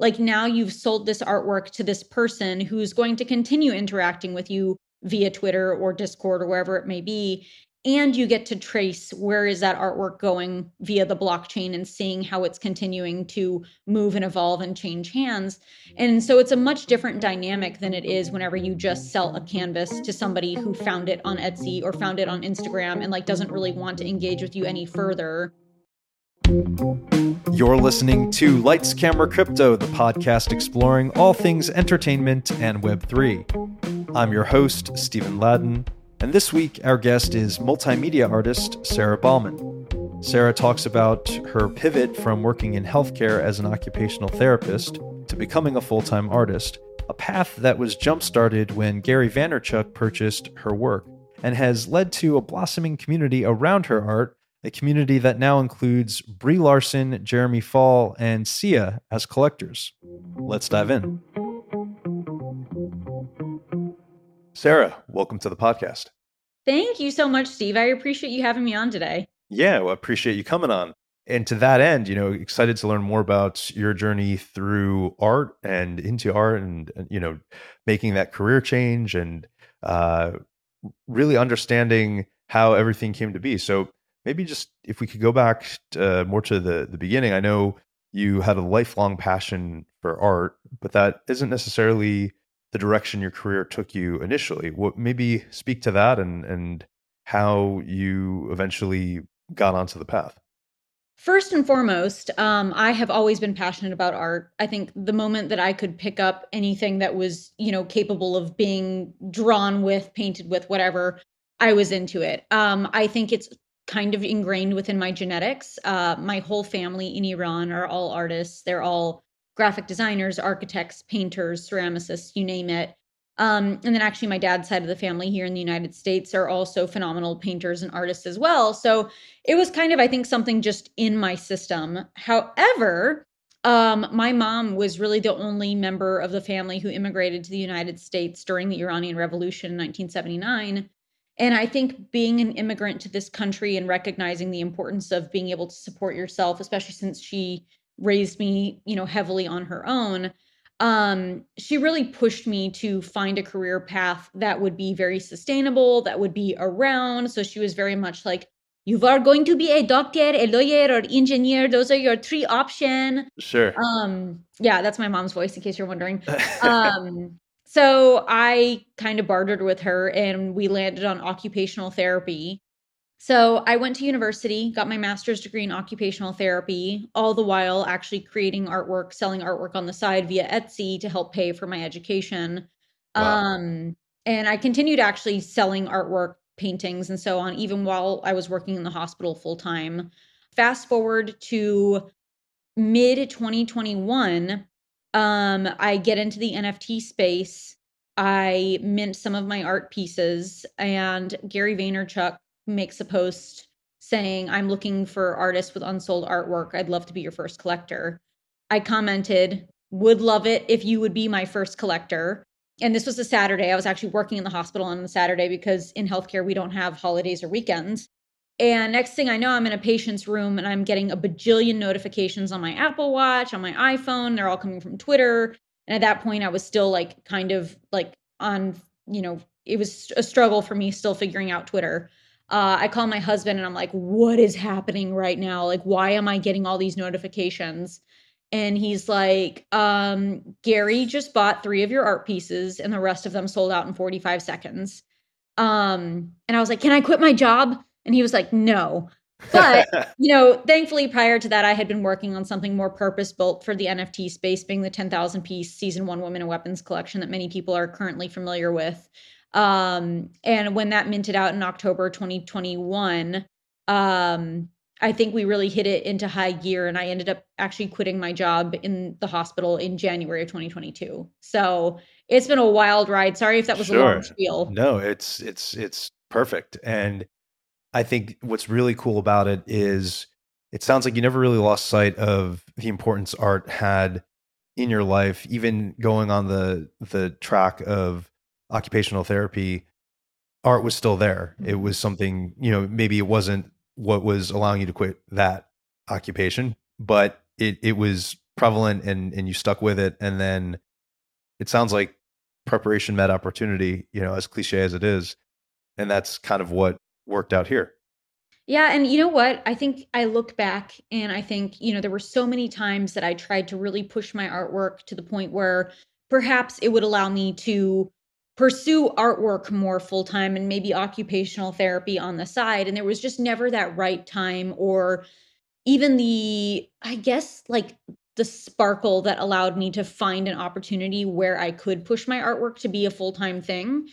like now you've sold this artwork to this person who's going to continue interacting with you via Twitter or Discord or wherever it may be and you get to trace where is that artwork going via the blockchain and seeing how it's continuing to move and evolve and change hands. And so it's a much different dynamic than it is whenever you just sell a canvas to somebody who found it on etsy or found it on instagram and like doesn't really want to engage with you any further you're listening to Lights Camera Crypto, the podcast exploring all things entertainment and Web3. I'm your host, Stephen Ladden, and this week, our guest is multimedia artist Sara Baumann. Sara talks about her pivot from working in healthcare as an occupational therapist to becoming a full time artist, a path that was jump started when Gary Vaynerchuk purchased her work and has led to a blossoming community around her art, a community that now includes Brie Larson, Jeremy Fall, and Sia as collectors. Let's dive in. Sara, welcome to the podcast. Thank you so much, Steve. I appreciate you having me on today. Yeah, well, I appreciate you coming on. And to that end, you know, excited to learn more about your journey through art and into art and, and you know, making that career change and uh, really understanding how everything came to be. So maybe just if we could go back uh, more to the the beginning. I know you had a lifelong passion for art, but that isn't necessarily the direction your career took you initially. What maybe speak to that and and how you eventually got onto the path. First and foremost, um, I have always been passionate about art. I think the moment that I could pick up anything that was, you know, capable of being drawn with, painted with, whatever, I was into it. Um, I think it's kind of ingrained within my genetics. Uh, my whole family in Iran are all artists. They're all graphic designers, architects, painters, ceramicists, you name it. Um, and then actually, my dad's side of the family here in the United States are also phenomenal painters and artists as well. So it was kind of, I think, something just in my system. However, um, my mom was really the only member of the family who immigrated to the United States during the Iranian Revolution in 1979. And I think being an immigrant to this country and recognizing the importance of being able to support yourself, especially since she raised me, you know, heavily on her own, um, she really pushed me to find a career path that would be very sustainable, that would be around. So she was very much like, you are going to be a doctor, a lawyer, or engineer. Those are your three options. Sure. Um, yeah, that's my mom's voice, in case you're wondering. um, so I kind of bartered with her, and we landed on occupational therapy. So I went to university, got my master's degree in occupational therapy, all the while actually creating artwork, selling artwork on the side via Etsy to help pay for my education. Wow. Um, and I continued actually selling artwork, paintings, and so on, even while I was working in the hospital full time. Fast forward to mid 2021, um, I get into the NFT space. I mint some of my art pieces, and Gary Vaynerchuk makes a post saying, I'm looking for artists with unsold artwork. I'd love to be your first collector. I commented, would love it if you would be my first collector. And this was a Saturday. I was actually working in the hospital on a Saturday because in healthcare, we don't have holidays or weekends. And next thing I know, I'm in a patient's room and I'm getting a bajillion notifications on my Apple Watch, on my iPhone. They're all coming from Twitter. And at that point, I was still like kind of like on, you know, it was a struggle for me still figuring out Twitter uh, I call my husband and I'm like, what is happening right now? Like, why am I getting all these notifications? And he's like, um, Gary just bought three of your art pieces and the rest of them sold out in 45 seconds. Um, and I was like, can I quit my job? And he was like, no. But, you know, thankfully, prior to that, I had been working on something more purpose built for the NFT space, being the 10,000 piece season one women and weapons collection that many people are currently familiar with. Um, and when that minted out in October 2021, um, I think we really hit it into high gear and I ended up actually quitting my job in the hospital in January of 2022. So it's been a wild ride. Sorry if that was sure. a long spiel. No, it's it's it's perfect. And I think what's really cool about it is it sounds like you never really lost sight of the importance art had in your life, even going on the the track of occupational therapy, art was still there. It mm-hmm. was something, you know, maybe it wasn't what was allowing you to quit that occupation, but it it was prevalent and and you stuck with it and then it sounds like preparation met opportunity, you know, as cliche as it is. And that's kind of what worked out here. Yeah, and you know what? I think I look back and I think, you know, there were so many times that I tried to really push my artwork to the point where perhaps it would allow me to pursue artwork more full time and maybe occupational therapy on the side. And there was just never that right time or even the, I guess, like the sparkle that allowed me to find an opportunity where I could push my artwork to be a full time thing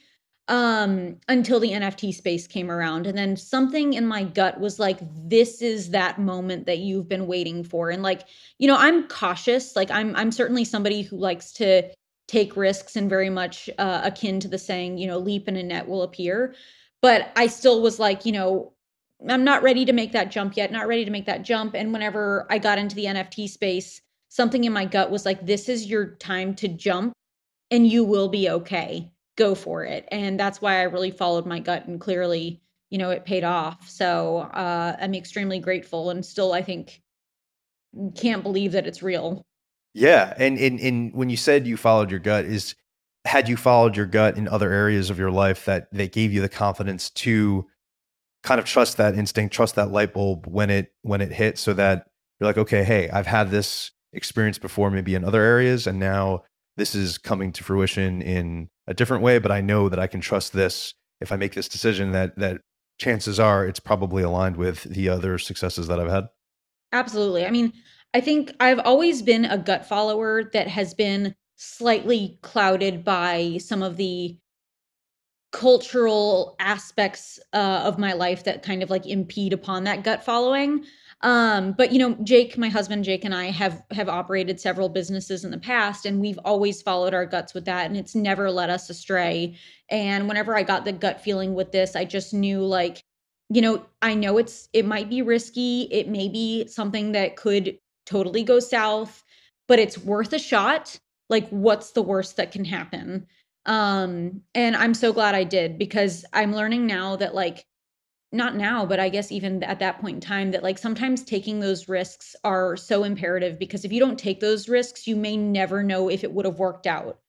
um until the NFT space came around. And then something in my gut was like this is that moment that you've been waiting for. And like you know I'm cautious. Like I'm I'm certainly somebody who likes to take risks and very much uh, akin to the saying you know leap and a net will appear. But I still was like you know I'm not ready to make that jump yet not ready to make that jump. And whenever I got into the NFT space something in my gut was like this is your time to jump and you will be okay go for it. And that's why I really followed my gut and clearly, you know, it paid off. So uh, I'm extremely grateful and still, I think, can't believe that it's real. Yeah. And, and, and when you said you followed your gut, is had you followed your gut in other areas of your life that they gave you the confidence to kind of trust that instinct, trust that light bulb when it when it hit so that you're like, okay, hey, I've had this experience before, maybe in other areas, and now this is coming to fruition in a different way, but I know that I can trust this if I make this decision that that chances are it's probably aligned with the other successes that I've had. Absolutely. I mean, I think I've always been a gut follower that has been slightly clouded by some of the cultural aspects uh, of my life that kind of like impede upon that gut following. Um, but you know, Jake, my husband Jake and I have have operated several businesses in the past and we've always followed our guts with that and it's never led us astray. And whenever I got the gut feeling with this, I just knew like you know, I know it's it might be risky, it may be something that could totally go south, but it's worth a shot. Like what's the worst that can happen? Um and I'm so glad I did because I'm learning now that like not now, but I guess even at that point in time, that like sometimes taking those risks are so imperative because if you don't take those risks, you may never know if it would have worked out.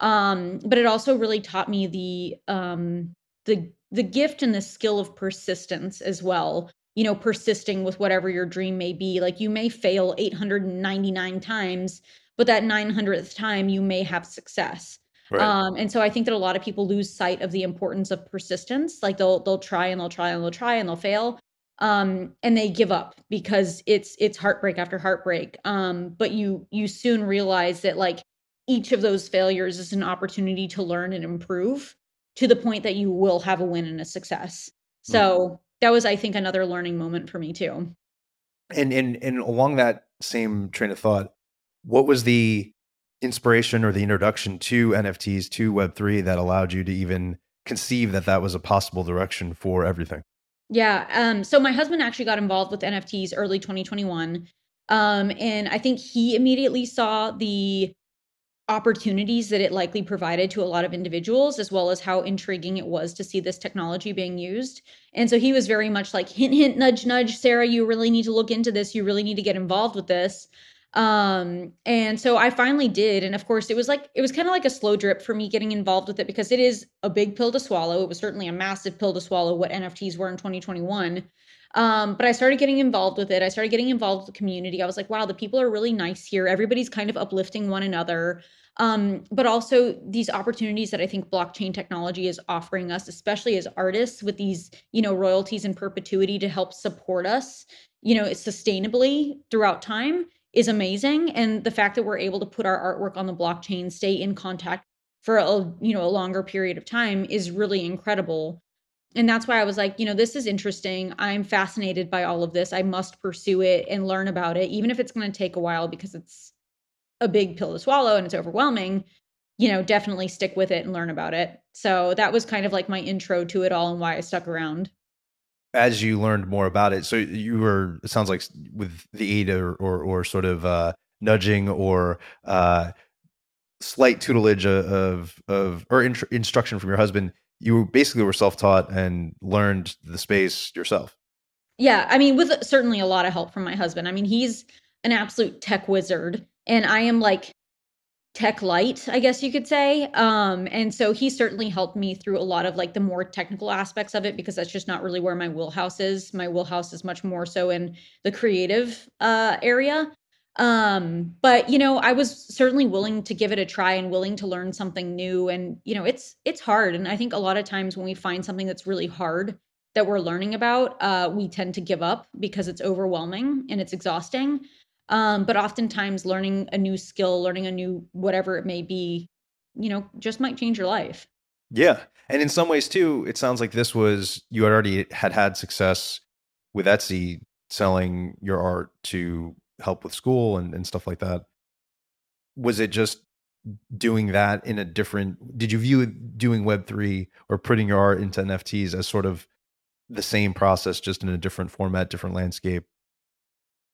Um, but it also really taught me the um, the the gift and the skill of persistence as well. You know, persisting with whatever your dream may be. Like you may fail 899 times, but that 900th time you may have success. Right. Um, and so I think that a lot of people lose sight of the importance of persistence. Like they'll they'll try and they'll try and they'll try and they'll fail. Um, and they give up because it's it's heartbreak after heartbreak. Um, but you you soon realize that like each of those failures is an opportunity to learn and improve to the point that you will have a win and a success. So mm. that was, I think, another learning moment for me too. And and and along that same train of thought, what was the inspiration or the introduction to NFTs to Web3 that allowed you to even conceive that that was a possible direction for everything? Yeah. Um, so my husband actually got involved with NFTs early 2021. Um, and I think he immediately saw the opportunities that it likely provided to a lot of individuals, as well as how intriguing it was to see this technology being used. And so he was very much like, hint, hint, nudge, nudge, Sara, you really need to look into this. You really need to get involved with this. Um, and so I finally did. And of course, it was like, it was kind of like a slow drip for me getting involved with it because it is a big pill to swallow. It was certainly a massive pill to swallow what NFTs were in 2021. Um, but I started getting involved with it. I started getting involved with the community. I was like, wow, the people are really nice here. Everybody's kind of uplifting one another. Um, but also these opportunities that I think blockchain technology is offering us, especially as artists, with these, you know, royalties in perpetuity to help support us, you know, sustainably throughout time is amazing. And the fact that we're able to put our artwork on the blockchain stay in contact for a you know a longer period of time is really incredible. And that's why i was like you know this is interesting. I'm fascinated by all of this. I must pursue it and learn about it even if it's going to take a while because it's a big pill to swallow and it's overwhelming you know definitely stick with it and learn about it. So that was kind of like my intro to it all and why i stuck around as you learned more about it, so you were it sounds like with the aid or or, or sort of uh, nudging or uh, slight tutelage of of or in, instruction from your husband, you basically were self taught and learned the space yourself. Yeah, I mean, with certainly a lot of help from my husband. I mean, he's an absolute tech wizard and I am like tech light, I guess you could say. Um, and so he certainly helped me through a lot of like the more technical aspects of it because that's just not really where my wheelhouse is. My wheelhouse is much more so in the creative uh, area. Um, but you know, I was certainly willing to give it a try and willing to learn something new. And you know, it's it's hard. And I think a lot of times when we find something that's really hard that we're learning about, uh, we tend to give up because it's overwhelming and it's exhausting. Um, but oftentimes learning a new skill, learning a new whatever it may be, you know, just might change your life. Yeah. And in some ways too, it sounds like this was you had already had had success with Etsy selling your art to help with school and, and stuff like that. Was it just doing that in a different did you view doing web3 or putting your art into nfts as sort of the same process just in a different format different landscape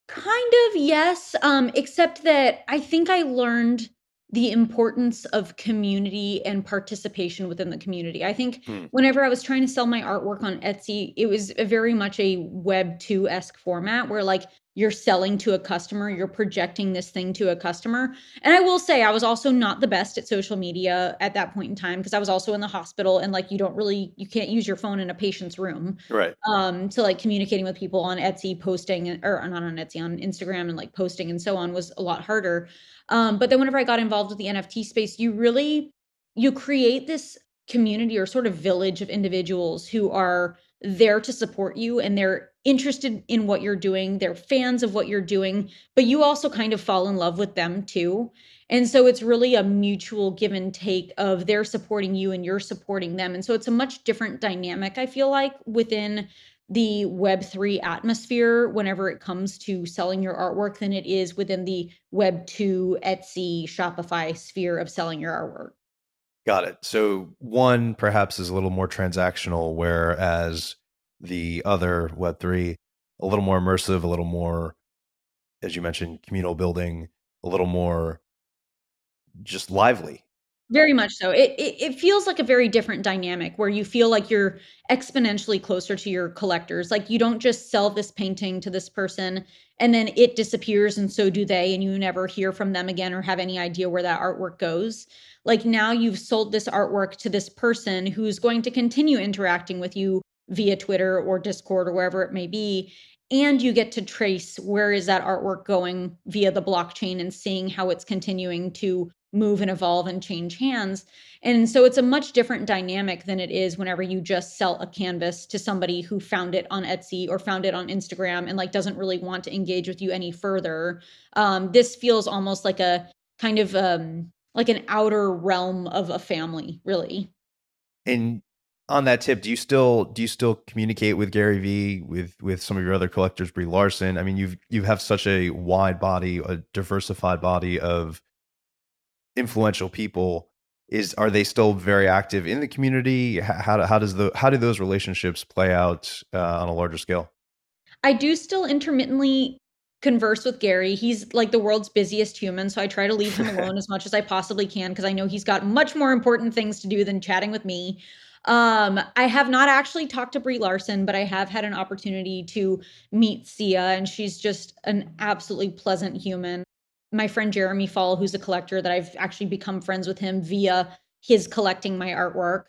Kind of, yes. Um, except that I think I learned the importance of community and participation within the community. I think Hmm. whenever I was trying to sell my artwork on Etsy, it was a very much a Web 2 esque format where like you're selling to a customer, you're projecting this thing to a customer. And I will say, I was also not the best at social media at that point in time because I was also in the hospital and like you don't really, you can't use your phone in a patient's room right um so like communicating with people on Etsy posting or not on Etsy on Instagram and like posting and so on was a lot harder um but then whenever I got involved with the NFT space you really you create this community or sort of village of individuals who are there to support you and they're interested in what you're doing they're fans of what you're doing but you also kind of fall in love with them too and so it's really a mutual give and take of they're supporting you and you're supporting them. And so it's a much different dynamic, I feel like, within the Web3 atmosphere whenever it comes to selling your artwork than it is within the Web2, Etsy, Shopify sphere of selling your artwork. got it so one perhaps is a little more transactional whereas the other web3 a little more immersive a little more as you mentioned communal building a little more just lively Very much so. It, it it feels like a very different dynamic where you feel like you're exponentially closer to your collectors. Like you don't just sell this painting to this person and then it disappears and so do they and you never hear from them again or have any idea where that artwork goes. Like now you've sold this artwork to this person who's going to continue interacting with you via Twitter or Discord or wherever it may be and you get to trace where is that artwork going via the blockchain and seeing how it's continuing to move and evolve and change hands. And so it's a much different dynamic than it is whenever you just sell a canvas to somebody who found it on Etsy or found it on Instagram and like doesn't really want to engage with you any further. Um, this feels almost like a kind of um, like an outer realm of a family, really. And on that tip, do you still do you still communicate with Gary Vee with with some of your other collectors, Brie Larson? I mean, you've you have such a wide body, a diversified body of influential people. Is are they still very active in the community? How how does the how do those relationships play out uh, on a larger scale? I do still intermittently converse with Gary. He's like the world's busiest human, so I try to leave him alone as much as I possibly can because I know he's got much more important things to do than chatting with me. Um, I have not actually talked to Brie Larson, but I have had an opportunity to meet Sia, and she's just an absolutely pleasant human. My friend Jeremy Fall, who's a collector, that I've actually become friends with him via his collecting my artwork.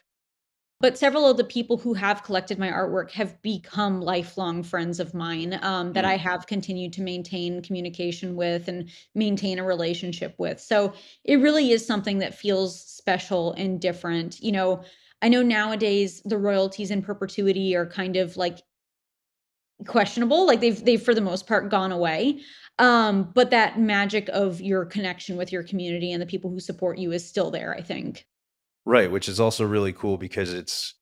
But several of the people who have collected my artwork have become lifelong friends of mine um, that I Mm. have continued to maintain communication with and maintain a relationship with. So it really is something that feels special and different. You know, I know nowadays the royalties in perpetuity are kind of like questionable like they've they've for the most part gone away. Um but that magic of your connection with your community and the people who support you is still there i think. Right, which is also really cool because it's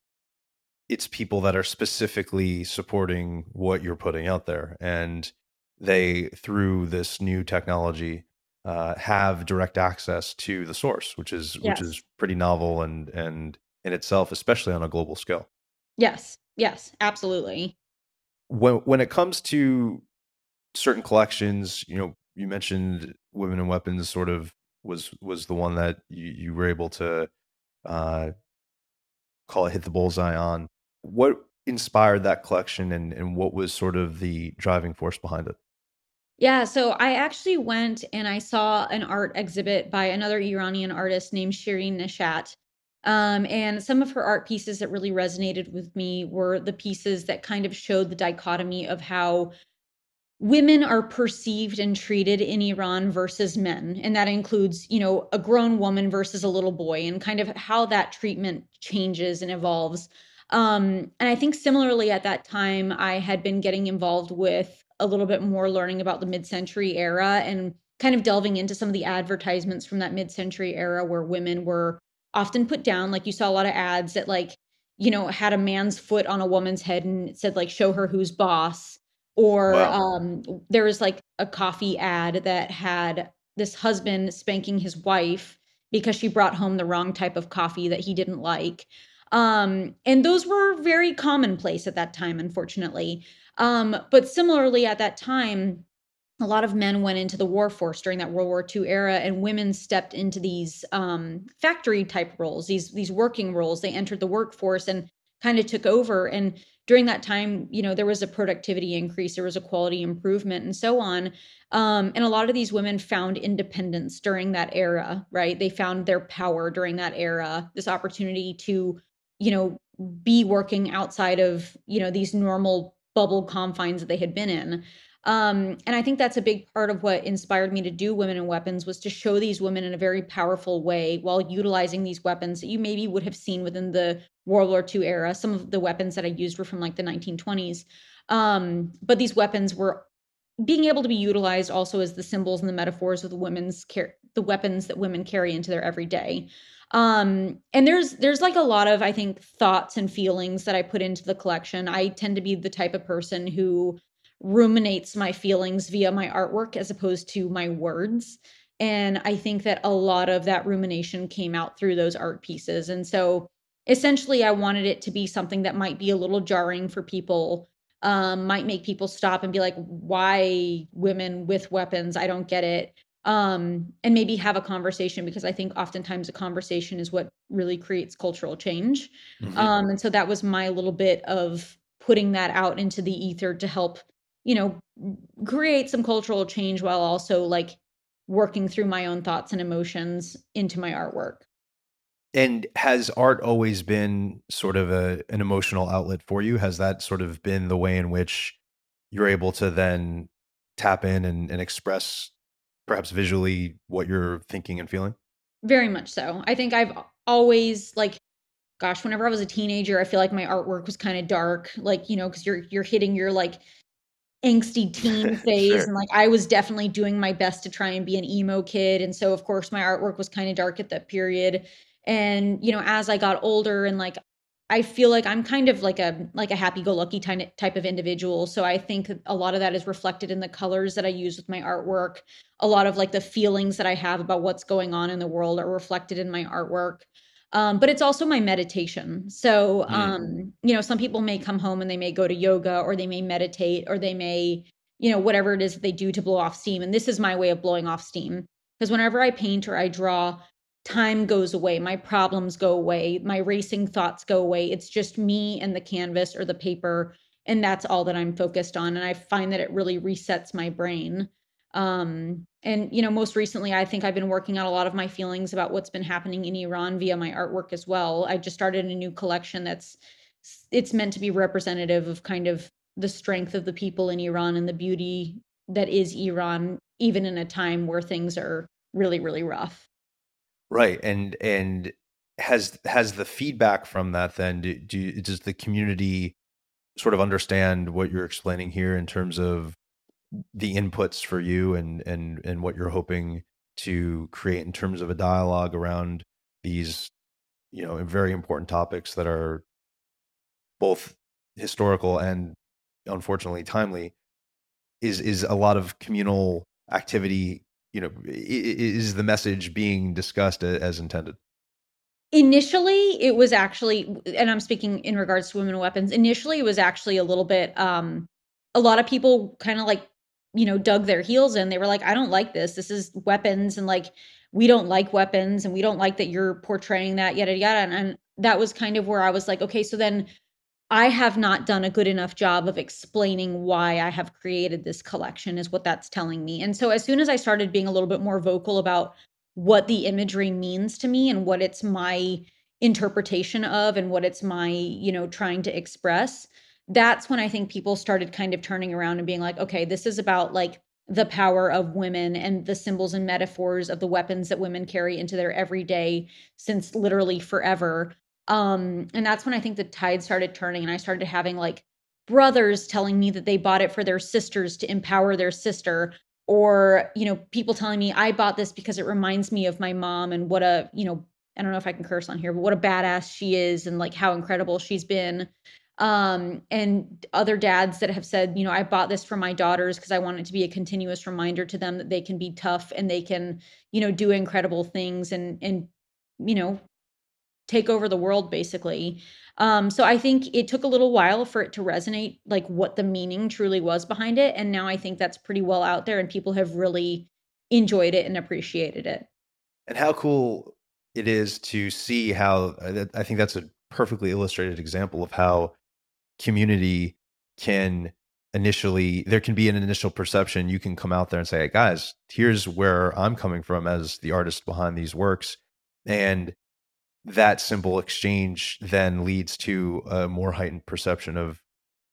it's people that are specifically supporting what you're putting out there. And they through this new technology uh, have direct access to the source which is which is pretty novel and and in itself especially on a global scale yes yes absolutely when when it comes to certain collections you know you mentioned women and weapons sort of was was the one that you, you were able to uh call it hit the bullseye on. What inspired that collection and, and what was sort of the driving force behind it? Yeah, so I actually went and I saw an art exhibit by another Iranian artist named Shirin Neshat. Um, and some of her art pieces that really resonated with me were the pieces that kind of showed the dichotomy of how women are perceived and treated in Iran versus men. And that includes, you know, a grown woman versus a little boy and kind of how that treatment changes and evolves. Um, and I think similarly at that time, I had been getting involved with a little bit more learning about the mid century era and kind of delving into some of the advertisements from that mid century era where women were often put down. Like you saw a lot of ads that, like, you know, had a man's foot on a woman's head and it said, like, show her who's boss or Wow. um, there was like a coffee ad that had this husband spanking his wife because she brought home the wrong type of coffee that he didn't like. Um, and those were very commonplace at that time, unfortunately. Um, but similarly, at that time, a lot of men went into the war force during that World War II era, and women stepped into these um, factory type roles, these these working roles. They entered the workforce and kind of took over. And during that time, you know, there was a productivity increase, there was a quality improvement, and so on. Um, and a lot of these women found independence during that era, right? They found their power during that era, this opportunity to, you know, be working outside of, you know, these normal bubble confines that they had been in. Um, and I think that's a big part of what inspired me to do Women and Weapons was to show these women in a very powerful way while utilizing these weapons that you maybe would have seen within the World War II era. Some of the weapons that I used were from like the 1920s. Um, but these weapons were being able to be utilized also as the symbols and the metaphors of the women's care the weapons that women carry into their everyday. Um, and there's there's like a lot of I think thoughts and feelings that I put into the collection. I tend to be the type of person who ruminates my feelings via my artwork as opposed to my words. And I think that a lot of that rumination came out through those art pieces. And so essentially, I wanted it to be something that might be a little jarring for people, um, might make people stop and be like, why women with weapons? I don't get it. Um, and maybe have a conversation because I think oftentimes a conversation is what really creates cultural change. Mhm. Um, and so that was my little bit of putting that out into the ether to help you know, create some cultural change while also like working through my own thoughts and emotions into my artwork. And has art always been sort of a an emotional outlet for you? Has that sort of been the way in which you're able to then tap in and, and express perhaps visually what you're thinking and feeling? Very much so. I think I've always like gosh, whenever I was a teenager, I feel like my artwork was kind of dark, like, you know, cuz you're you're hitting your like angsty teen phase Sure. and like I was definitely doing my best to try and be an emo kid and so of course my artwork was kind of dark at that period. And you know as I got older and like I feel like I'm kind of like a like a happy-go-lucky type type of individual so I think a lot of that is reflected in the colors that I use with my artwork. A lot of like the feelings that I have about what's going on in the world are reflected in my artwork um, but it's also my meditation. So, Mm, um, you know, some people may come home and they may go to yoga or they may meditate or they may, you know, whatever it is that they do to blow off steam. And this is my way of blowing off steam. Because whenever I paint or I draw, time goes away, my problems go away, my racing thoughts go away. It's just me and the canvas or the paper. And that's all that I'm focused on. And I find that it really resets my brain. Um, and you know, most recently, I think I've been working on a lot of my feelings about what's been happening in Iran via my artwork as well. I just started a new collection that's it's meant to be representative of kind of the strength of the people in Iran and the beauty that is Iran, even in a time where things are really, really rough. right. And and has has the feedback from that then do, do does the community sort of understand what you're explaining here in terms of the inputs for you and and and what you're hoping to create in terms of a dialogue around these you know very important topics that are both historical and unfortunately timely is is a lot of communal activity you know is the message being discussed as intended Initially, it was actually and I'm speaking in regards to women weapons. Initially, it was actually a little bit, um a lot of people kinda, like, you know, dug their heels in. They were like, "I don't like this. This is weapons, and, like, we don't like weapons, and we don't like that you're portraying that, yada, yada," and and that was kind of where I was like, "Okay, so then I have not done a good enough job of explaining why I have created this collection, is what that's telling me. And so, as soon as I started being a little bit more vocal about what the imagery means to me and what it's my interpretation of and what it's my, you know, trying to express, that's when I think people started kind of turning around and being like, okay, this is about like the power of women and the symbols and metaphors of the weapons that women carry into their everyday since literally forever. Um, and that's when I think the tide started turning and I started having like brothers telling me that they bought it for their sisters to empower their sister or you know people telling me i bought this because it reminds me of my mom and what a you know i don't know if i can curse on here but what a badass she is and like how incredible she's been um and other dads that have said you know i bought this for my daughters because i want it to be a continuous reminder to them that they can be tough and they can you know do incredible things and and you know take over the world basically. Um so i think it took a little while for it to resonate like what the meaning truly was behind it and now i think that's pretty well out there and people have really enjoyed it and appreciated it. And how cool it is to see how i think that's a perfectly illustrated example of how community can initially there can be an initial perception you can come out there and say hey guys here's where i'm coming from as the artist behind these works and that simple exchange then leads to a more heightened perception of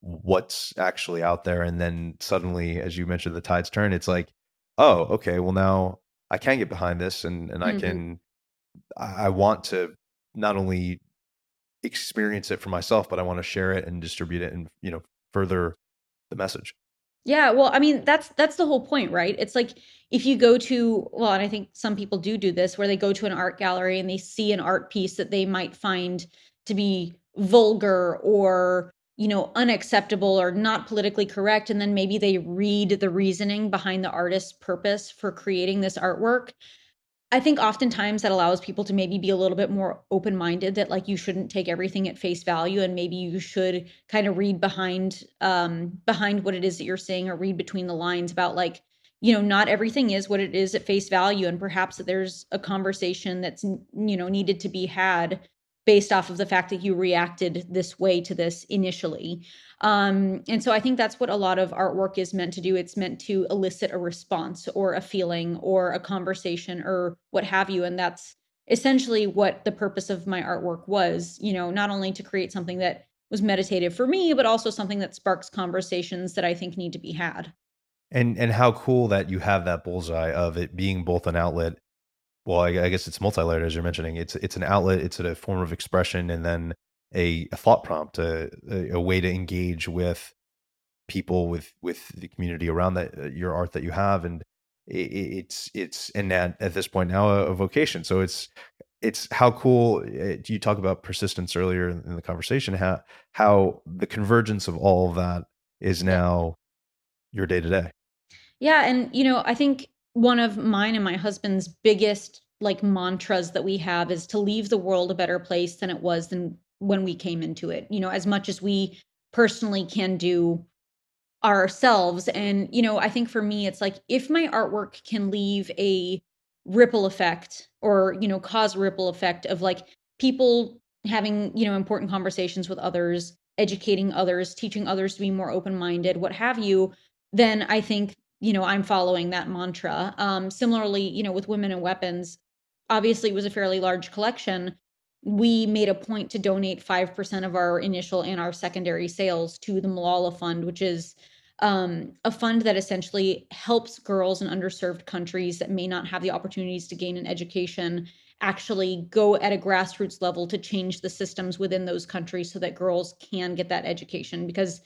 what's actually out there and then suddenly as you mentioned the tides turn it's like oh okay well now i can get behind this and and mm-hmm. i can i want to not only experience it for myself, but I want to share it and distribute it and, you know, further the message. Yeah, well, I mean, that's that's the whole point, right? It's like if you go to well, and I think some people do do this where they go to an art gallery and they see an art piece that they might find to be vulgar or you know unacceptable or not politically correct and then maybe they read the reasoning behind the artist's purpose for creating this artwork I think oftentimes that allows people to maybe be a little bit more open minded that like you shouldn't take everything at face value and maybe you should kind of read behind um behind what it is that you're saying or read between the lines about like you know not everything is what it is at face value and perhaps that there's a conversation that's you know needed to be had based off of the fact that you reacted this way to this initially um, and so I think that's what a lot of artwork is meant to do. It's meant to elicit a response or a feeling or a conversation or what have you. And that's essentially what the purpose of my artwork was, you know, not only to create something that was meditative for me, but also something that sparks conversations that I think need to be had. And and how cool that you have that bullseye of it being both an outlet. Well, I, I guess it's multi-layered as you're mentioning. It's it's an outlet, it's a form of expression, and then a, a thought prompt, a, a, a, way to engage with people with with the community around that uh, your art that you have, and it, it's it's and at, at this point now a, a, vocation. So it's it's how cool uh, you talk about persistence earlier in the conversation. How how the convergence of all of that is now your day to day. Yeah, and you know I think one of mine and my husband's biggest like mantras that we have is to leave the world a better place than it was than when we came into it you know as much as we personally can do ourselves. And you know i think for me it's like if my artwork can leave a ripple effect or you know cause ripple effect of like people having you know important conversations with others educating others teaching others to be more open minded what have you then i think you know i'm following that mantra. Um similarly you know with women and weapons obviously it was a fairly large collection. We made a point to donate 5% of our initial and our secondary sales to the Malala Fund, which is um, a fund that essentially helps girls in underserved countries that may not have the opportunities to gain an education actually go at a grassroots level to change the systems within those countries so that girls can get that education. Because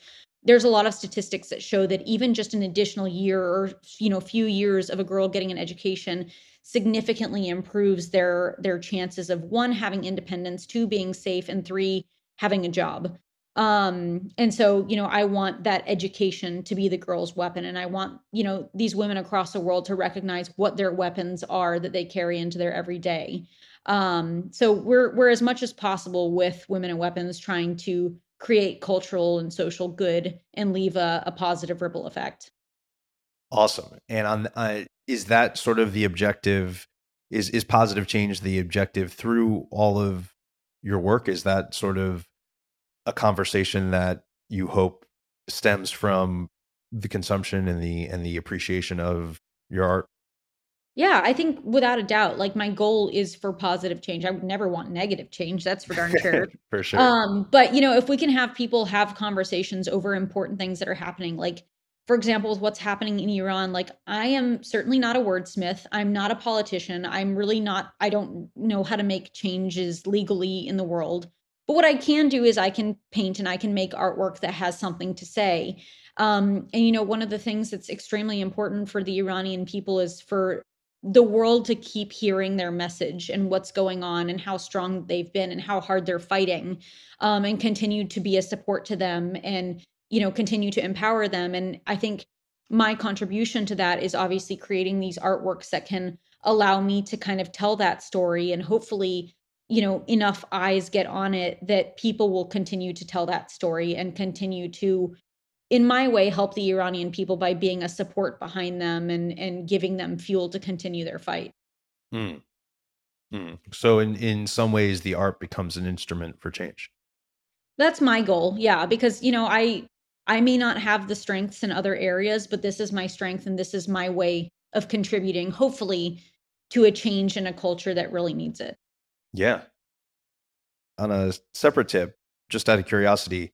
there's a lot of statistics that show that even just an additional year or you know few years of a girl getting an education significantly improves their their chances of one having independence two being safe and three having a job. Um and so you know i want that education to be the girl's weapon and i want you know these women across the world to recognize what their weapons are that they carry into their everyday. Um so we're we're as much as possible with women and weapons trying to create cultural and social good and leave a, a positive ripple effect. Awesome. And on uh, is that sort of the objective is is positive change the objective through all of your work? Is that sort of a conversation that you hope stems from the consumption and the and the appreciation of your art yeah, I think without a doubt, like my goal is for positive change. I would never want negative change. That's for darn sure. for sure. Um, but you know, if we can have people have conversations over important things that are happening, like for example, with what's happening in Iran, like I am certainly not a wordsmith. I'm not a politician. I'm really not, I don't know how to make changes legally in the world. But what I can do is I can paint and I can make artwork that has something to say. Um, and you know, one of the things that's extremely important for the Iranian people is for the world to keep hearing their message and what's going on and how strong they've been and how hard they're fighting um, and continue to be a support to them and you know continue to empower them. And i think my contribution to that is obviously creating these artworks that can allow me to kind of tell that story and hopefully you know enough eyes get on it that people will continue to tell that story and continue to in my way help the Iranian people by being a support behind them and and giving them fuel to continue their fight. Mm. Mm. So in in some ways the art becomes an instrument for change. That's my goal. Yeah, because you know, I I may not have the strengths in other areas, but this is my strength and this is my way of contributing hopefully to a change in a culture that really needs it. Yeah. On a separate tip, just out of curiosity,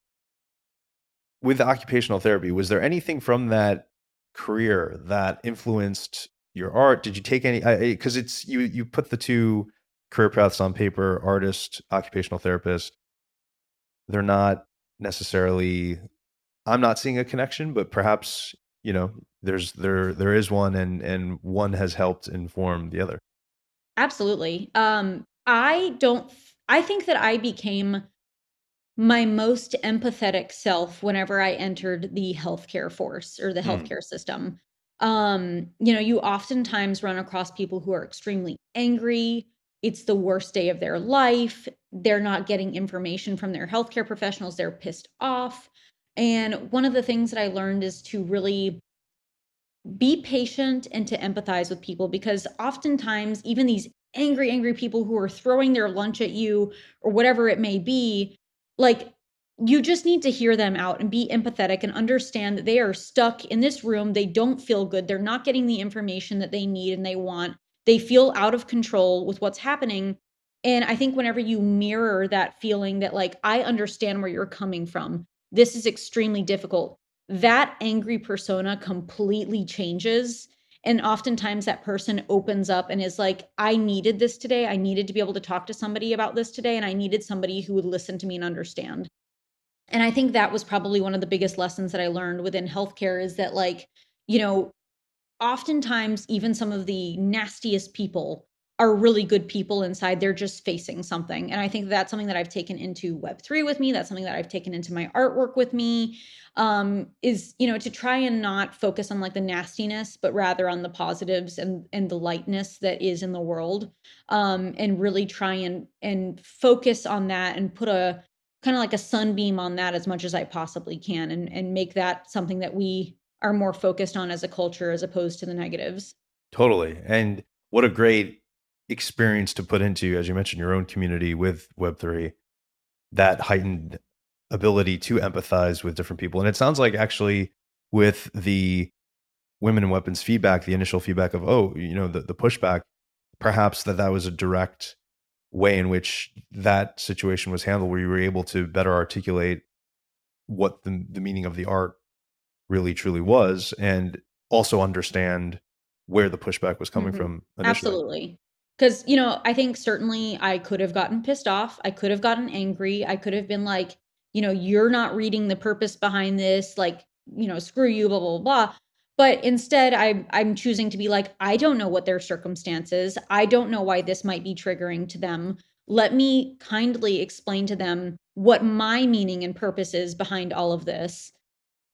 with occupational therapy, was there anything from that career that influenced your art? Did you take any? Because it's you you put the two career paths on paper: artist, occupational therapist. They're not necessarily. I'm not seeing a connection, but perhaps you know there's there there is one, and and one has helped inform the other. Absolutely. Um, I don't. I think that I became my most empathetic self whenever I entered the healthcare force or the hmm. healthcare mm. system. Um, you know, you oftentimes run across people who are extremely angry. It's the worst day of their life. They're not getting information from their healthcare professionals. They're pissed off. And one of the things that I learned is to really be patient and to empathize with people because oftentimes, even these angry, angry people who are throwing their lunch at you or whatever it may be, like you just need to hear them out and be empathetic and understand that they are stuck in this room. They don't feel good. They're not getting the information that they need and they want. They feel out of control with what's happening. And I think whenever you mirror that feeling that, like, I understand where you're coming from, this is extremely difficult, that angry persona completely changes. And oftentimes that person opens up and is like, I needed this today. I needed to be able to talk to somebody about this today. And I needed somebody who would listen to me and understand. And I think that was probably one of the biggest lessons that I learned within healthcare is that, like, you know, oftentimes even some of the nastiest people are really good people inside. They're just facing something. And I think that's something that I've taken into Web3 with me. That's something that I've taken into my artwork with me. Um, is, you know, to try and not focus on like the nastiness, but rather on the positives and and the lightness that is in the world. Um, and really try and and focus on that and put a kind of like a sunbeam on that as much as I possibly can and and make that something that we are more focused on as a culture as opposed to the negatives. Totally. And what a great experience to put into, as you mentioned, your own community with Web3, that heightened ability to empathize with different people. And it sounds like actually with the women and weapons feedback, the initial feedback of, oh, you know, the, the pushback, perhaps that that was a direct way in which that situation was handled, where you were able to better articulate what the, the meaning of the art really truly was and also understand where the pushback was coming mm-hmm. from initially. absolutely because you know i think certainly i could have gotten pissed off. I could have gotten angry. I could have been like you know you're not reading the purpose behind this like you know screw you blah blah blah but instead i i'm choosing to be like i don't know what their circumstances. I don't know why this might be triggering to them. Let me kindly explain to them what my meaning and purpose is behind all of this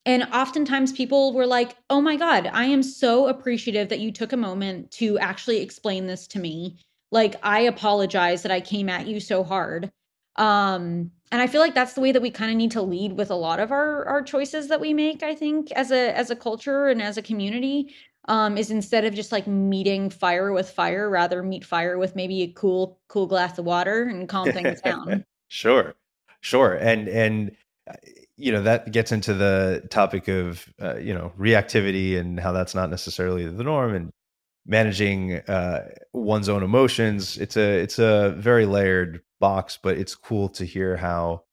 and oftentimes people were like, oh my God, I am so appreciative that you took a moment to actually explain this to me. Like, I apologize that I came at you so hard. Um, and I feel like that's the way that we kind of need to lead with a lot of our our choices that we make, I think, as a as a culture and as a community. Um, is instead of just like meeting fire with fire, rather meet fire with maybe a cool, cool glass of water and calm things down. Sure. Sure, and and uh, you know that gets into the topic of uh, you know reactivity and how that's not necessarily the norm and managing uh, one's own emotions. It's a it's a very layered box, but it's cool to hear how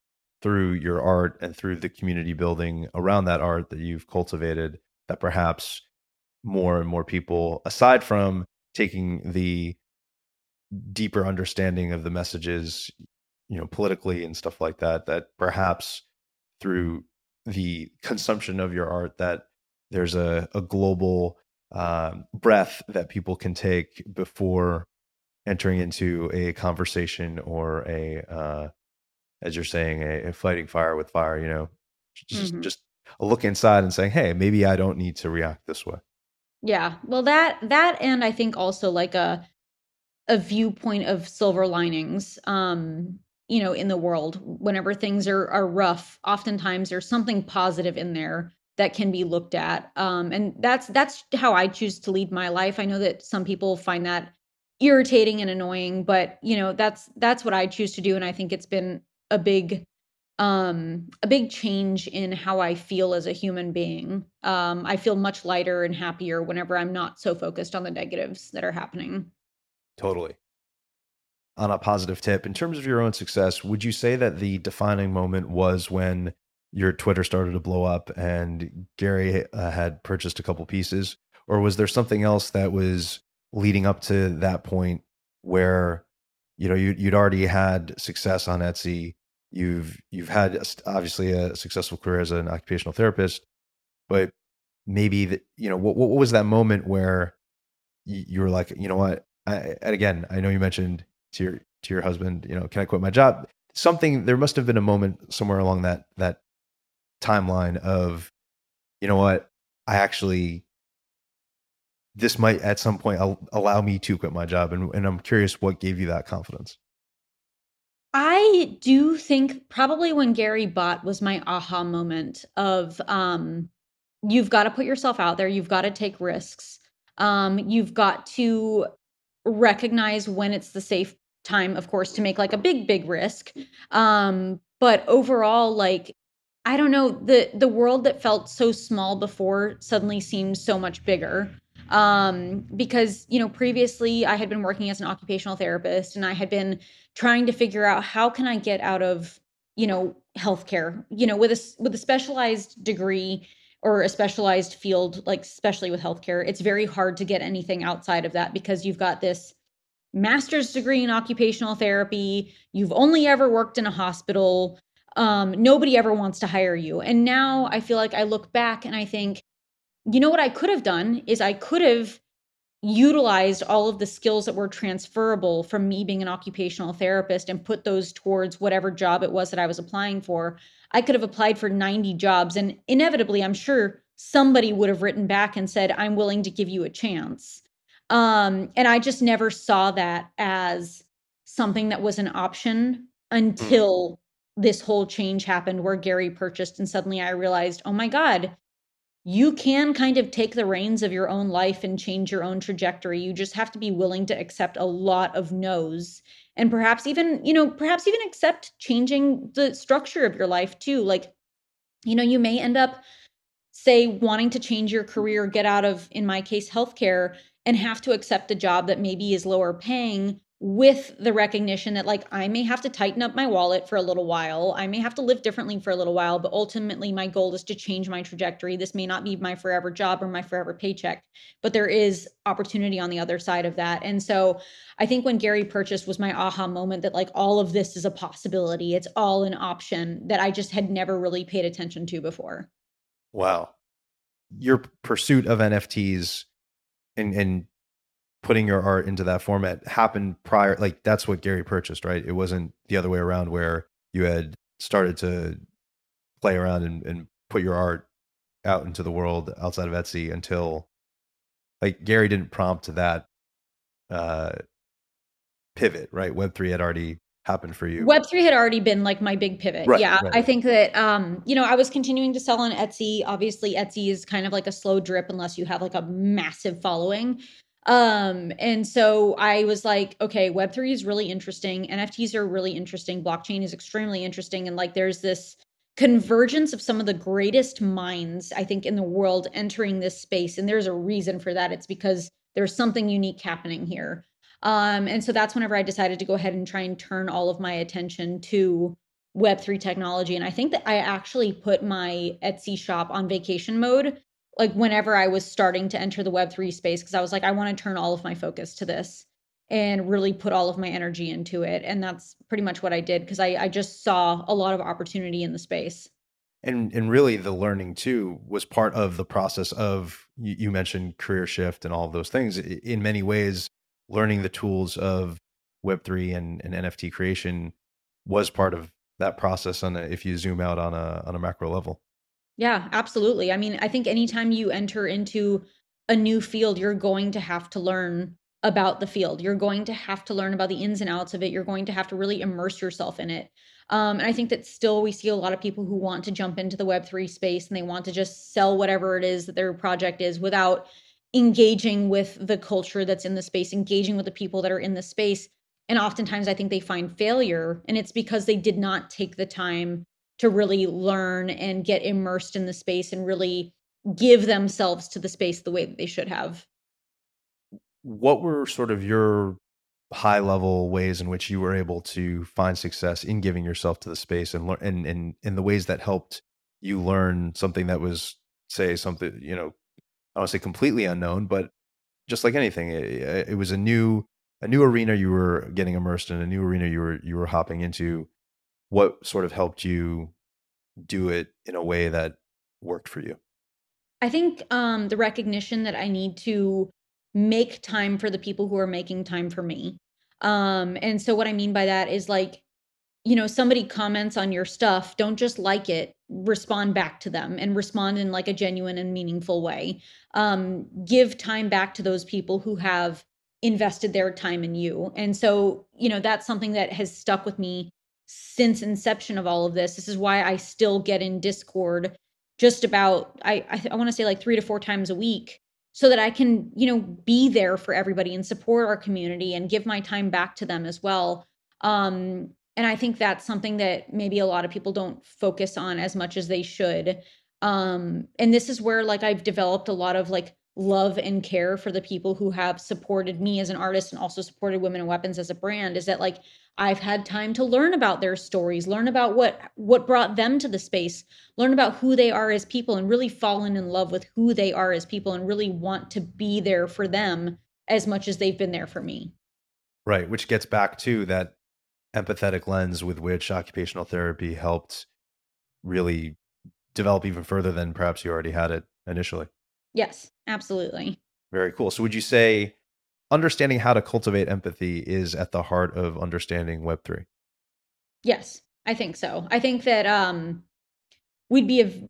through your art and through the community building around that art that you've cultivated that perhaps more and more people aside from taking the deeper understanding of the messages you know politically and stuff like that that perhaps through the consumption of your art that there's a, a global uh, breath that people can take before entering into a conversation or a uh, as you're saying, a, a fighting fire with fire, you know, just mm-hmm. just a look inside and saying, hey, maybe I don't need to react this way. Yeah. Well, that that and I think also like a a viewpoint of silver linings um you know in the world whenever things are are rough oftentimes there's something positive in there that can be looked at um and that's that's how I choose to lead my life I know that some people find that irritating and annoying but you know that's that's what I choose to do and I think it's been a big um a big change in how I feel as a human being. Um I feel much lighter and happier whenever I'm not so focused on the negatives that are happening. Totally. On a positive tip, in terms of your own success, would you say that the defining moment was when your Twitter started to blow up and Gary uh, had purchased a couple pieces? Or was there something else that was leading up to that point where you know you, you'd already had success on etsy? You've you've had obviously a successful career as an occupational therapist but maybe that you know what, what was that moment where you, you were like you know what? I, and again i know you mentioned to your to your husband you know can i quit my job? Something there must have been a moment somewhere along that that timeline of you know what? I actually this might at some point allow me to quit my job and, and i'm curious what gave you that confidence. I do think probably when gary bought was my aha moment of um you've got to put yourself out there you've got to take risks um you've got to recognize when it's the safe time of course to make like a big big risk. Um but overall like i don't know the the world that felt so small before suddenly seems so much bigger. Um, because you know previously I had been working as an occupational therapist and I had been trying to figure out how can I get out of you know healthcare you know with a with a specialized degree or a specialized field like especially with healthcare it's very hard to get anything outside of that because you've got this master's degree in occupational therapy you've only ever worked in a hospital um, nobody ever wants to hire you and now i feel like i look back and i think you know what I could have done is I could have utilized all of the skills that were transferable from me being an occupational therapist and put those towards whatever job it was that I was applying for. I could have applied for 90 jobs and inevitably I'm sure somebody would have written back and said I'm willing to give you a chance. Um and I just never saw that as something that was an option hmm. until this whole change happened where Gary purchased and suddenly I realized, "Oh my god, you can kind of take the reins of your own life and change your own trajectory. You just have to be willing to accept a lot of no's and perhaps even, you know, perhaps even accept changing the structure of your life too. Like, you know, you may end up, say, wanting to change your career, get out of, in my case, healthcare, and have to accept a job that maybe is lower paying with the recognition that like I may have to tighten up my wallet for a little while. I may have to live differently for a little while, but ultimately my goal is to change my trajectory. This may not be my forever job or my forever paycheck, but there is opportunity on the other side of that. And so I think when Gary purchased was my aha moment that like all of this is a possibility. It's all an option that I just had never really paid attention to before. Wow. Your pursuit of NFTs and and putting your art into that format happened prior like that's what Gary purchased, right? It wasn't the other way around where you had started to play around and, and put your art out into the world outside of Etsy until like Gary didn't prompt that uh pivot, right? Web3 had already happened for you. Web3 had already been like my big pivot. Right, yeah. Right. I think that um, you know, I was continuing to sell on Etsy. Obviously, Etsy is kind of like a slow drip unless you have like a massive following. Um, and so I was like, okay, Web3 is really interesting. NFTs are really interesting. Blockchain is extremely interesting. And like, there's this convergence of some of the greatest minds, I think, in the world entering this space. And there's a reason for that. It's because there's something unique happening here. Um, and so that's whenever I decided to go ahead and try and turn all of my attention to Web3 technology. And I think that I actually put my Etsy shop on vacation mode, like whenever I was starting to enter the Web3 space, because I was like, I want to turn all of my focus to this and really put all of my energy into it. And that's pretty much what I did because I, I just saw a lot of opportunity in the space. And and really the learning too was part of the process of you, you mentioned career shift and all of those things. In many ways, learning the tools of Web3 and, and NFT creation was part of that process on a, if you zoom out on a on a macro level. Yeah, absolutely. I mean, I think anytime you enter into a new field, you're going to have to learn about the field. You're going to have to learn about the ins and outs of it. You're going to have to really immerse yourself in it. Um, and I think that still we see a lot of people who want to jump into the Web3 space and they want to just sell whatever it is that their project is without engaging with the culture that's in the space, engaging with the people that are in the space. And oftentimes I think they find failure, and it's because they did not take the time to really learn and get immersed in the space and really give themselves to the space the way that they should have. What were sort of your high level ways in which you were able to find success in giving yourself to the space and learn and, in the ways that helped you learn something that was say something you know I don't say completely unknown, but just like anything, it, it, was a new a new arena you were getting immersed in, a new arena you were you were hopping into. What sort of helped you do it in a way that worked for you? I think um, the recognition that I need to make time for the people who are making time for me. Um, and so what I mean by that is like you know somebody comments on your stuff don't just like it respond back to them and respond in like a genuine and meaningful way. Um, give time back to those people who have invested their time in you. And so you know that's something that has stuck with me since inception of all of this. This is why i still get in discord just about i i, I want to say like three to four times a week so that i can you know be there for everybody and support our community and give my time back to them as well. Um and i think that's something that maybe a lot of people don't focus on as much as they should. Um and this is where like i've developed a lot of like love and care for the people who have supported me as an artist and also supported women and weapons as a brand is that like i've had time to learn about their stories learn about what what brought them to the space learn about who they are as people and really fallen in love with who they are as people and really want to be there for them as much as they've been there for me. Right which gets back to that empathetic lens with which occupational therapy helped really develop even further than perhaps you already had it initially. Yes, absolutely. Very cool. So, would you say understanding how to cultivate empathy is at the heart of understanding Web3? Yes, I think so. I think that um, we'd be a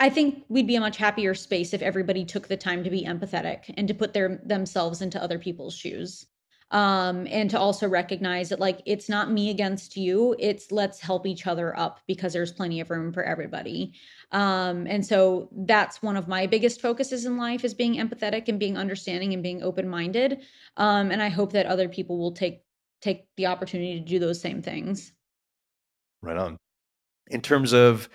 I think we'd be a much happier space if everybody took the time to be empathetic and to put their themselves into other people's shoes um and to also recognize that like it's not me against you it's let's help each other up because there's plenty of room for everybody. Um and so that's one of my biggest focuses in life is being empathetic and being understanding and being open-minded. Um and i hope that other people will take take the opportunity to do those same things. Right on. In terms of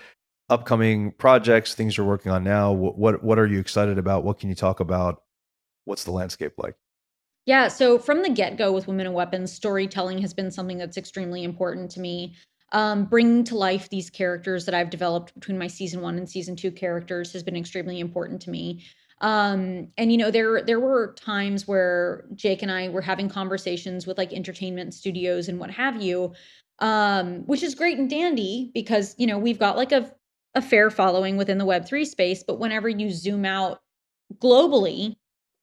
upcoming projects things you're working on now what what, what are you excited about? What can you talk about? What's the landscape like yeah. So from the get go with Women and Weapons, storytelling has been something that's extremely important to me. Um, bringing to life these characters that I've developed between my season one and season two characters has been extremely important to me. Um, and you know, there there were times where Jake and I were having conversations with like entertainment studios and what have you, um, which is great and dandy because you know we've got like a a fair following within the Web three space. But whenever you zoom out globally,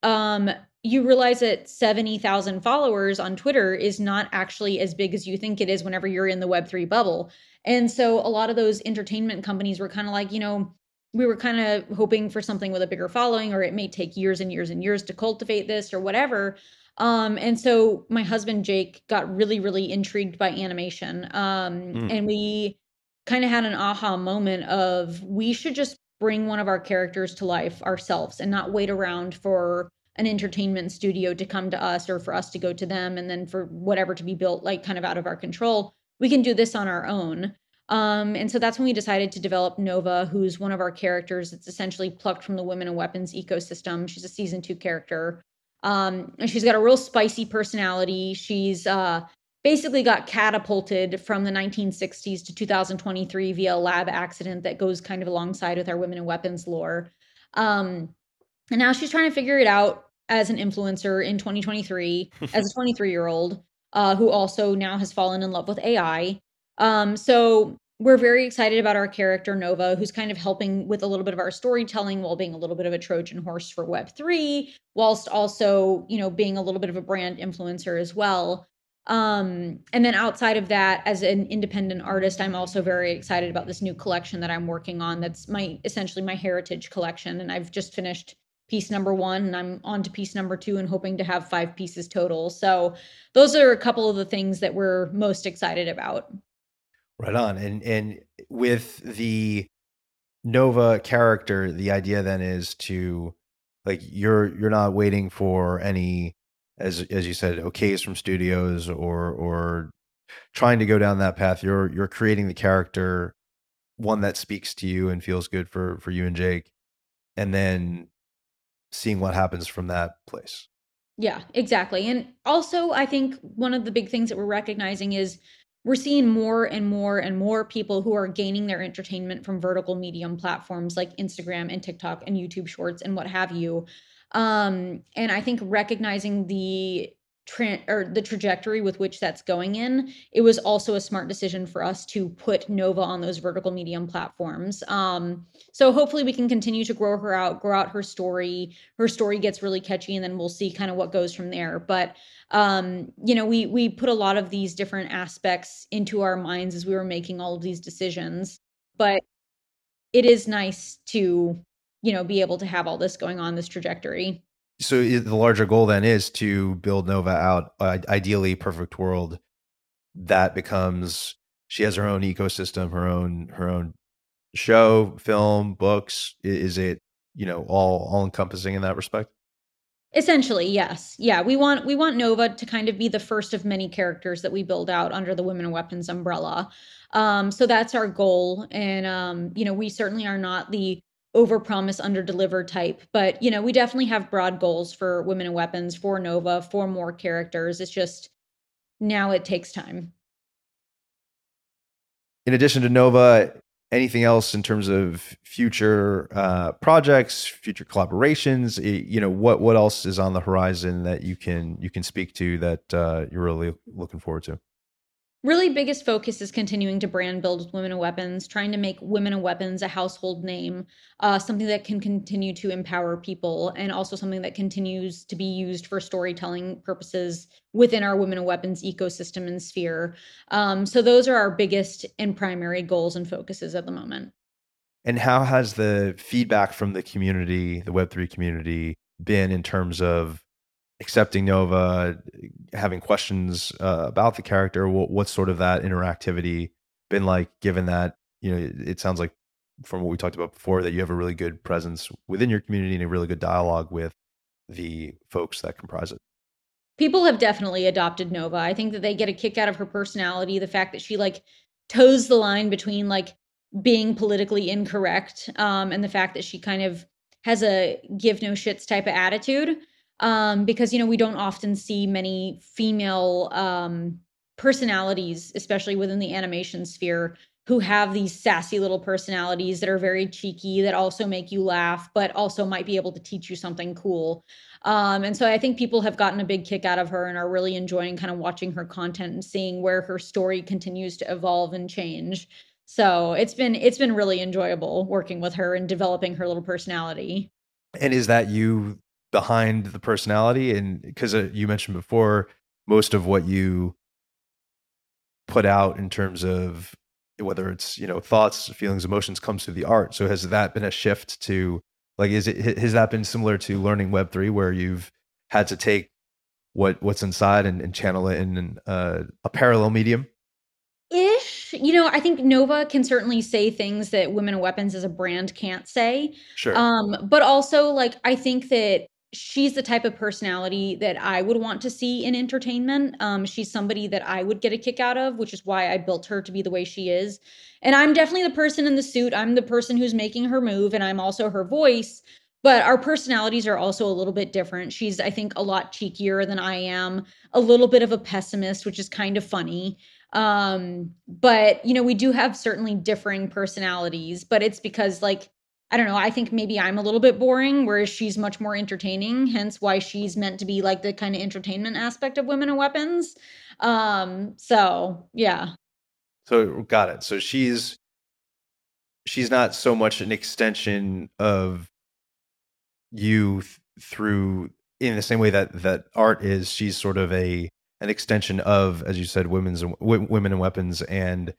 um, you realize that 70,000 followers on Twitter is not actually as big as you think it is whenever you're in the Web3 bubble. And so a lot of those entertainment companies were kind of like, you know, we were kind of hoping for something with a bigger following, or it may take years and years and years to cultivate this or whatever. Um, and so my husband Jake got really, really intrigued by animation. Um, mm. and we kind of had an aha moment of we should just bring one of our characters to life ourselves and not wait around for an entertainment studio to come to us or for us to go to them and then for whatever to be built like kind of out of our control we can do this on our own. Um, and so that's when we decided to develop nova who's one of our characters it's essentially plucked from the women and weapons ecosystem. She's a season two character. Um, and she's got a real spicy personality. She's uh, basically got catapulted from the 1960s to 2023 via a lab accident that goes kind of alongside with our women and weapons lore. Um, and now she's trying to figure it out as an influencer in 2023 as a 23 year old uh, who also now has fallen in love with AI. Um, so we're very excited about our character Nova, who's kind of helping with a little bit of our storytelling while being a little bit of a Trojan horse for Web3, whilst also, you know, being a little bit of a brand influencer as well. Um, and then outside of that, as an independent artist, I'm also very excited about this new collection that I'm working on. That's my essentially my heritage collection. And I've just finished piece number one and I'm on to piece number two and hoping to have five pieces total. So those are a couple of the things that we're most excited about. Right on. And and with the Nova character, the idea then is to like you're you're not waiting for any as as you said, okays from studios or or trying to go down that path. You're you're creating the character one that speaks to you and feels good for for you and Jake. And then seeing what happens from that place. Yeah, exactly. And also, I think one of the big things that we're recognizing is we're seeing more and more and more people who are gaining their entertainment from vertical medium platforms like Instagram and TikTok and YouTube Shorts and what have you. Um, and I think recognizing the tra- or the trajectory with which that's going in, it was also a smart decision for us to put Nova on those vertical medium platforms. Um, so hopefully we can continue to grow her out, grow out her story. Her story gets really catchy, and then we'll see kind of what goes from there. But um, you know, we we put a lot of these different aspects into our minds as we were making all of these decisions. But it is nice to you know be able to have all this going on this trajectory so the larger goal then is to build Nova out, uh, ideally perfect world that becomes she has her own ecosystem, her own her own show, film, books. Is it you know all all encompassing in that respect? Essentially, yes. Yeah, we want we want Nova to kind of be the first of many characters that we build out under the Women and Weapons umbrella. Um, so that's our goal, and um, you know, we certainly are not the over promise under deliver type. But you know we definitely have broad goals for women and weapons for nova for more characters. It's just now it takes time. In addition to nova anything else in terms of future uh, projects future collaborations? You know what what else is on the horizon that you can you can speak to that uh, you're really looking forward to really biggest focus is continuing to brand build with women and weapons trying to make women and weapons a household name uh, something that can continue to empower people and also something that continues to be used for storytelling purposes within our women and weapons ecosystem and sphere. Um, so those are our biggest and primary goals and focuses at the moment. And how has the feedback from the community the web3 community been in terms of accepting Nova, having questions uh, about the character. What, what's sort of that interactivity been like? Given that you know, it, sounds like from what we talked about before that you have a really good presence within your community and a really good dialogue with the folks that comprise it. People have definitely adopted Nova. I think that they get a kick out of her personality, the fact that she like toes the line between like being politically incorrect um, and the fact that she kind of has a give no shits type of attitude um, because you know we don't often see many female um, personalities, especially within the animation sphere, who have these sassy little personalities that are very cheeky, that also make you laugh, but also might be able to teach you something cool. Um, and so I think people have gotten a big kick out of her and are really enjoying kind of watching her content and seeing where her story continues to evolve and change. So it's been it's been really enjoyable working with her and developing her little personality. And is that you behind the personality and because uh, you mentioned before most of what you put out in terms of whether it's you know thoughts feelings emotions comes through the art. So has that been a shift to like is it has that been similar to learning web3 where you've had to take what what's inside and, and channel it in uh, a parallel medium? Ish. You know i think nova can certainly say things that women and weapons as a brand can't say. Sure. Um but also like i think that she's the type of personality that I would want to see in entertainment. Um, she's somebody that I would get a kick out of, which is why I built her to be the way she is. And I'm definitely the person in the suit. I'm the person who's making her move, and I'm also her voice. But our personalities are also a little bit different. She's, I think, a lot cheekier than I am, a little bit of a pessimist, which is kind of funny. Um, but you know, we do have certainly differing personalities, but it's because like I don't know, I think maybe I'm a little bit boring, whereas she's much more entertaining, hence why she's meant to be like the kind of entertainment aspect of women and weapons. Um, so yeah. So got it. So she's she's not so much an extension of you th- through in the same way that that art is she's sort of a an extension of as you said women's w- women and weapons and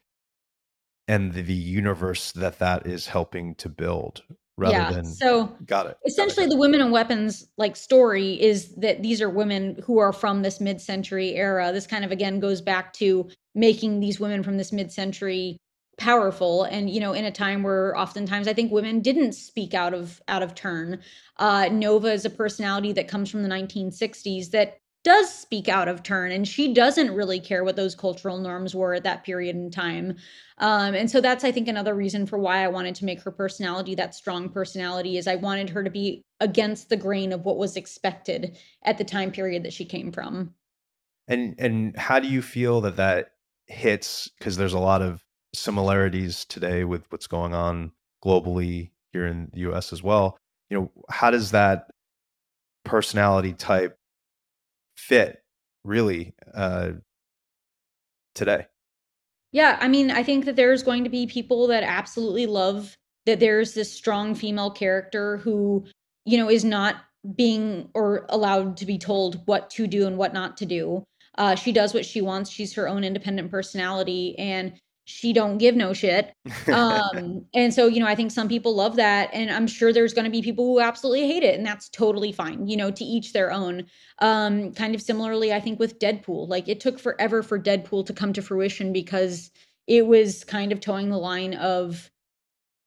and the, the, universe that that is helping to build rather yeah, than so got it essentially got it. the women and weapons like story is that these are women who are from this mid-century era this kind of again goes back to making these women from this mid-century powerful and you know in a time where oftentimes i think women didn't speak out of out of turn uh nova is a personality that comes from the 1960s that does speak out of turn and she doesn't really care what those cultural norms were at that period in time. Um, and so that's i think another reason for why i wanted to make her personality that strong personality is i wanted her to be against the grain of what was expected at the time period that she came from. And and how do you feel that that hits? Because there's a lot of similarities today with what's going on globally here in the US as well. You know, how does that personality type fit really uh, today? Yeah, I mean, I think that there's going to be people that absolutely love that there's this strong female character who, you know, is not being or allowed to be told what to do and what not to do. Uh, she does what she wants. She's her own independent personality, and she don't give no shit. Um, and so, you know, I think some people love that. And I'm sure there's going to be people who absolutely hate it. And that's totally fine, you know, to each their own. Um, kind of similarly, I think with Deadpool, like it took forever for Deadpool to come to fruition because it was kind of towing the line of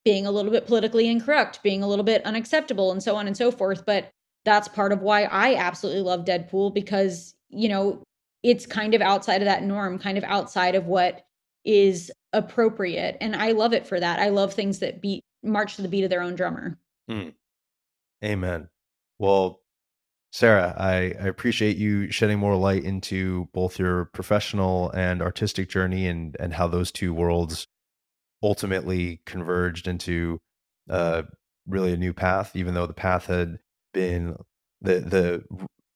being a little bit politically incorrect, being a little bit unacceptable, and so on and so forth. But that's part of why I absolutely love Deadpool because, you know, it's kind of outside of that norm, kind of outside of what is appropriate and i love it for that. I love things that beat march to the beat of their own drummer. Mm. amen. Well Sara I, I appreciate you shedding more light into both your professional and artistic journey and and how those two worlds ultimately converged into uh, really a new path even though the path had been the the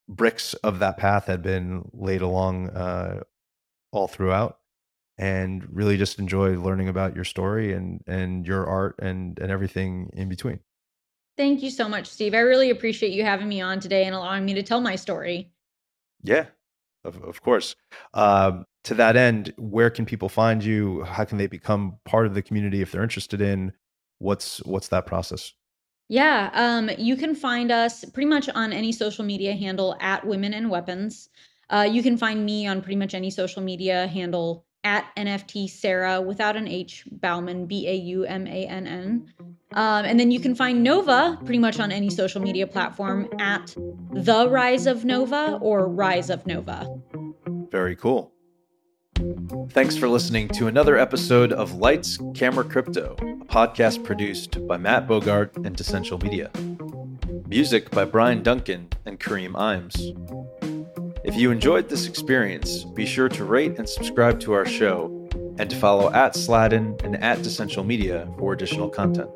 bricks of that path had been laid along uh, all throughout and really just enjoy learning about your story and and your art and and everything in between. Thank you so much, Steve. I really appreciate you having me on today and allowing me to tell my story. Yeah, of, of course. Um, to that end, where can people find you? How can they become part of the community if they're interested in? What's what's that process? Yeah, um, you can find us pretty much on any social media handle at Women and Weapons. Uh, you can find me on pretty much any social media handle at NFT Sara without an H Baumann, B A U M A N N. Um, and then you can find Nova pretty much on any social media platform at The Rise of Nova or Rise of Nova. Very cool. Thanks for listening to another episode of Lights, Camera, Crypto, a podcast produced by Matt Bogart and Dissential Media. Music by Brian Duncan and Kareem Imes. If you enjoyed this experience, be sure to rate and subscribe to our show and to follow at Sladden and at Dissential Media for additional content.